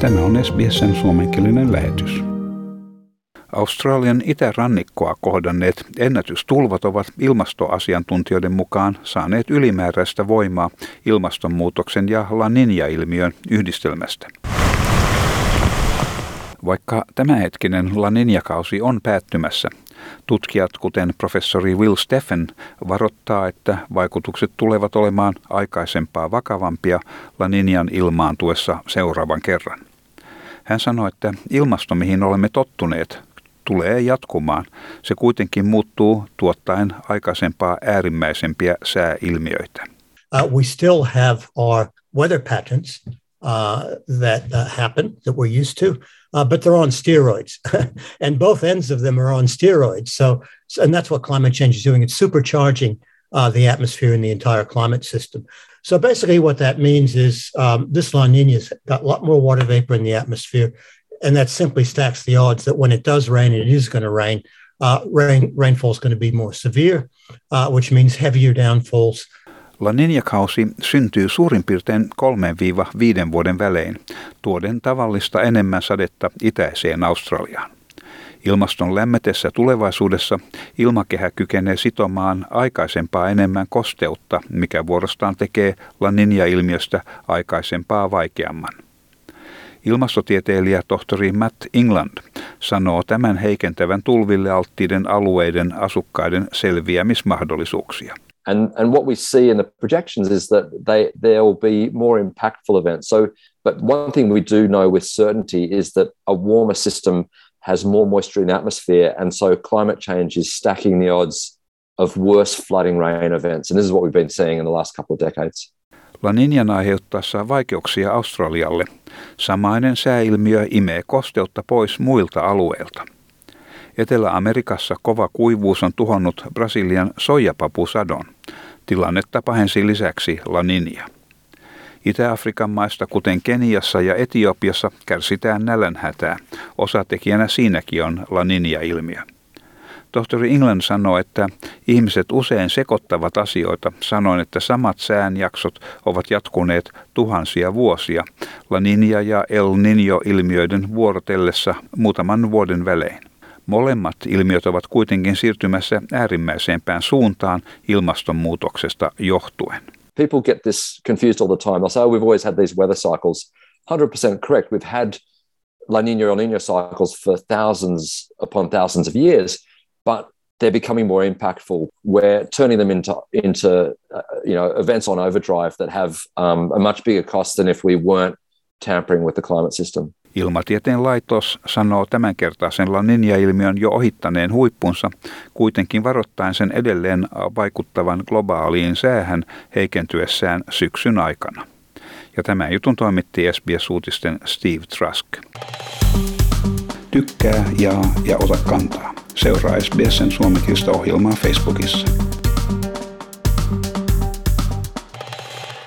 Tämä on SBSn suomenkielinen lähetys. Australian itärannikkoa kohdanneet ennätystulvat ovat ilmastoasiantuntijoiden mukaan saaneet ylimääräistä voimaa ilmastonmuutoksen ja La Niña-ilmiön yhdistelmästä. Vaikka tämänhetkinen La Niña-kausi on päättymässä, tutkijat kuten professori Will Steffen varoittaa, että vaikutukset tulevat olemaan aikaisempaa vakavampia La Niñan ilmaantuessa seuraavan kerran. Hän sanoi, että ilmasto, mihin olemme tottuneet, tulee jatkumaan. Se kuitenkin muuttuu tuottaen aikaisempaa äärimmäisempiä sääilmiöitä. Uh, we still have our weather patterns uh, that uh, happen that we're used to, uh, but they're on steroids, and both ends of them are on steroids. So, and that's what climate change is doing. It's supercharging uh, the atmosphere and the entire climate system. So basically, what that means is um, this La Nina's got a lot more water vapor in the atmosphere, and that simply stacks the odds that when it does rain, it is going to rain, uh, rain rainfall is going to be more severe, uh, which means heavier downfalls. La Niña-kausi syntyy suurin piirtein 3-5 vuoden välein, tuoden tavallista enemmän sadetta itäiseen Australiaan. Ilmaston lämmetessä tulevaisuudessa ilmakehä kykenee sitomaan aikaisempaa enemmän kosteutta, mikä vuorostaan tekee La Niña-ilmiöstä aikaisempaa vaikeamman. Ilmastotieteilijä tohtori Matt England sanoo tämän heikentävän tulville alttiiden alueiden asukkaiden selviämismahdollisuuksia. And and what we see in the projections is that they there will be more impactful events. So, but one thing we do know with certainty is that a warmer system has more moisture in the atmosphere, and so climate change is stacking the odds of worse flooding rain events. And this is what we've been seeing in the last couple of decades. La Niñan aiheuttaessa vaikeuksia Australialle, samainen sääilmiö imee kosteutta pois muilta alueilta. Etelä-Amerikassa kova kuivuus on tuhonnut Brasilian soijapapusadon. Tilannetta pahensi lisäksi La. Itä-Afrikan maista, kuten Keniassa ja Etiopiassa, kärsitään nälänhätää. Osatekijänä siinäkin on La Niña-ilmiö. Tohtori England sanoo, että ihmiset usein sekoittavat asioita, sanoen, että samat säänjaksot ovat jatkuneet tuhansia vuosia La Niña ja El Niño-ilmiöiden vuorotellessa muutaman vuoden välein. Molemmat ilmiöt ovat kuitenkin siirtymässä äärimmäisempään suuntaan ilmastonmuutoksesta johtuen. People get this confused all the time. They'll say, oh, we've always had these weather cycles. 100% correct. We've had La Nina or Nino cycles for thousands upon thousands of years, but they're becoming more impactful. We're turning them into into uh, you know events on overdrive that have um, a much bigger cost than if we weren't tampering with the climate system. Ilmatieteen laitos sanoo tämänkertaisen La Niña-ilmiön jo ohittaneen huippunsa, kuitenkin varoittaen sen edelleen vaikuttavan globaaliin säähän heikentyessään syksyn aikana. Ja tämän jutun toimitti SBS-uutisten Steve Trusk. Tykkää, jaa ja ota kantaa. Seuraa SBSn suomenkielistä ohjelmaa Facebookissa.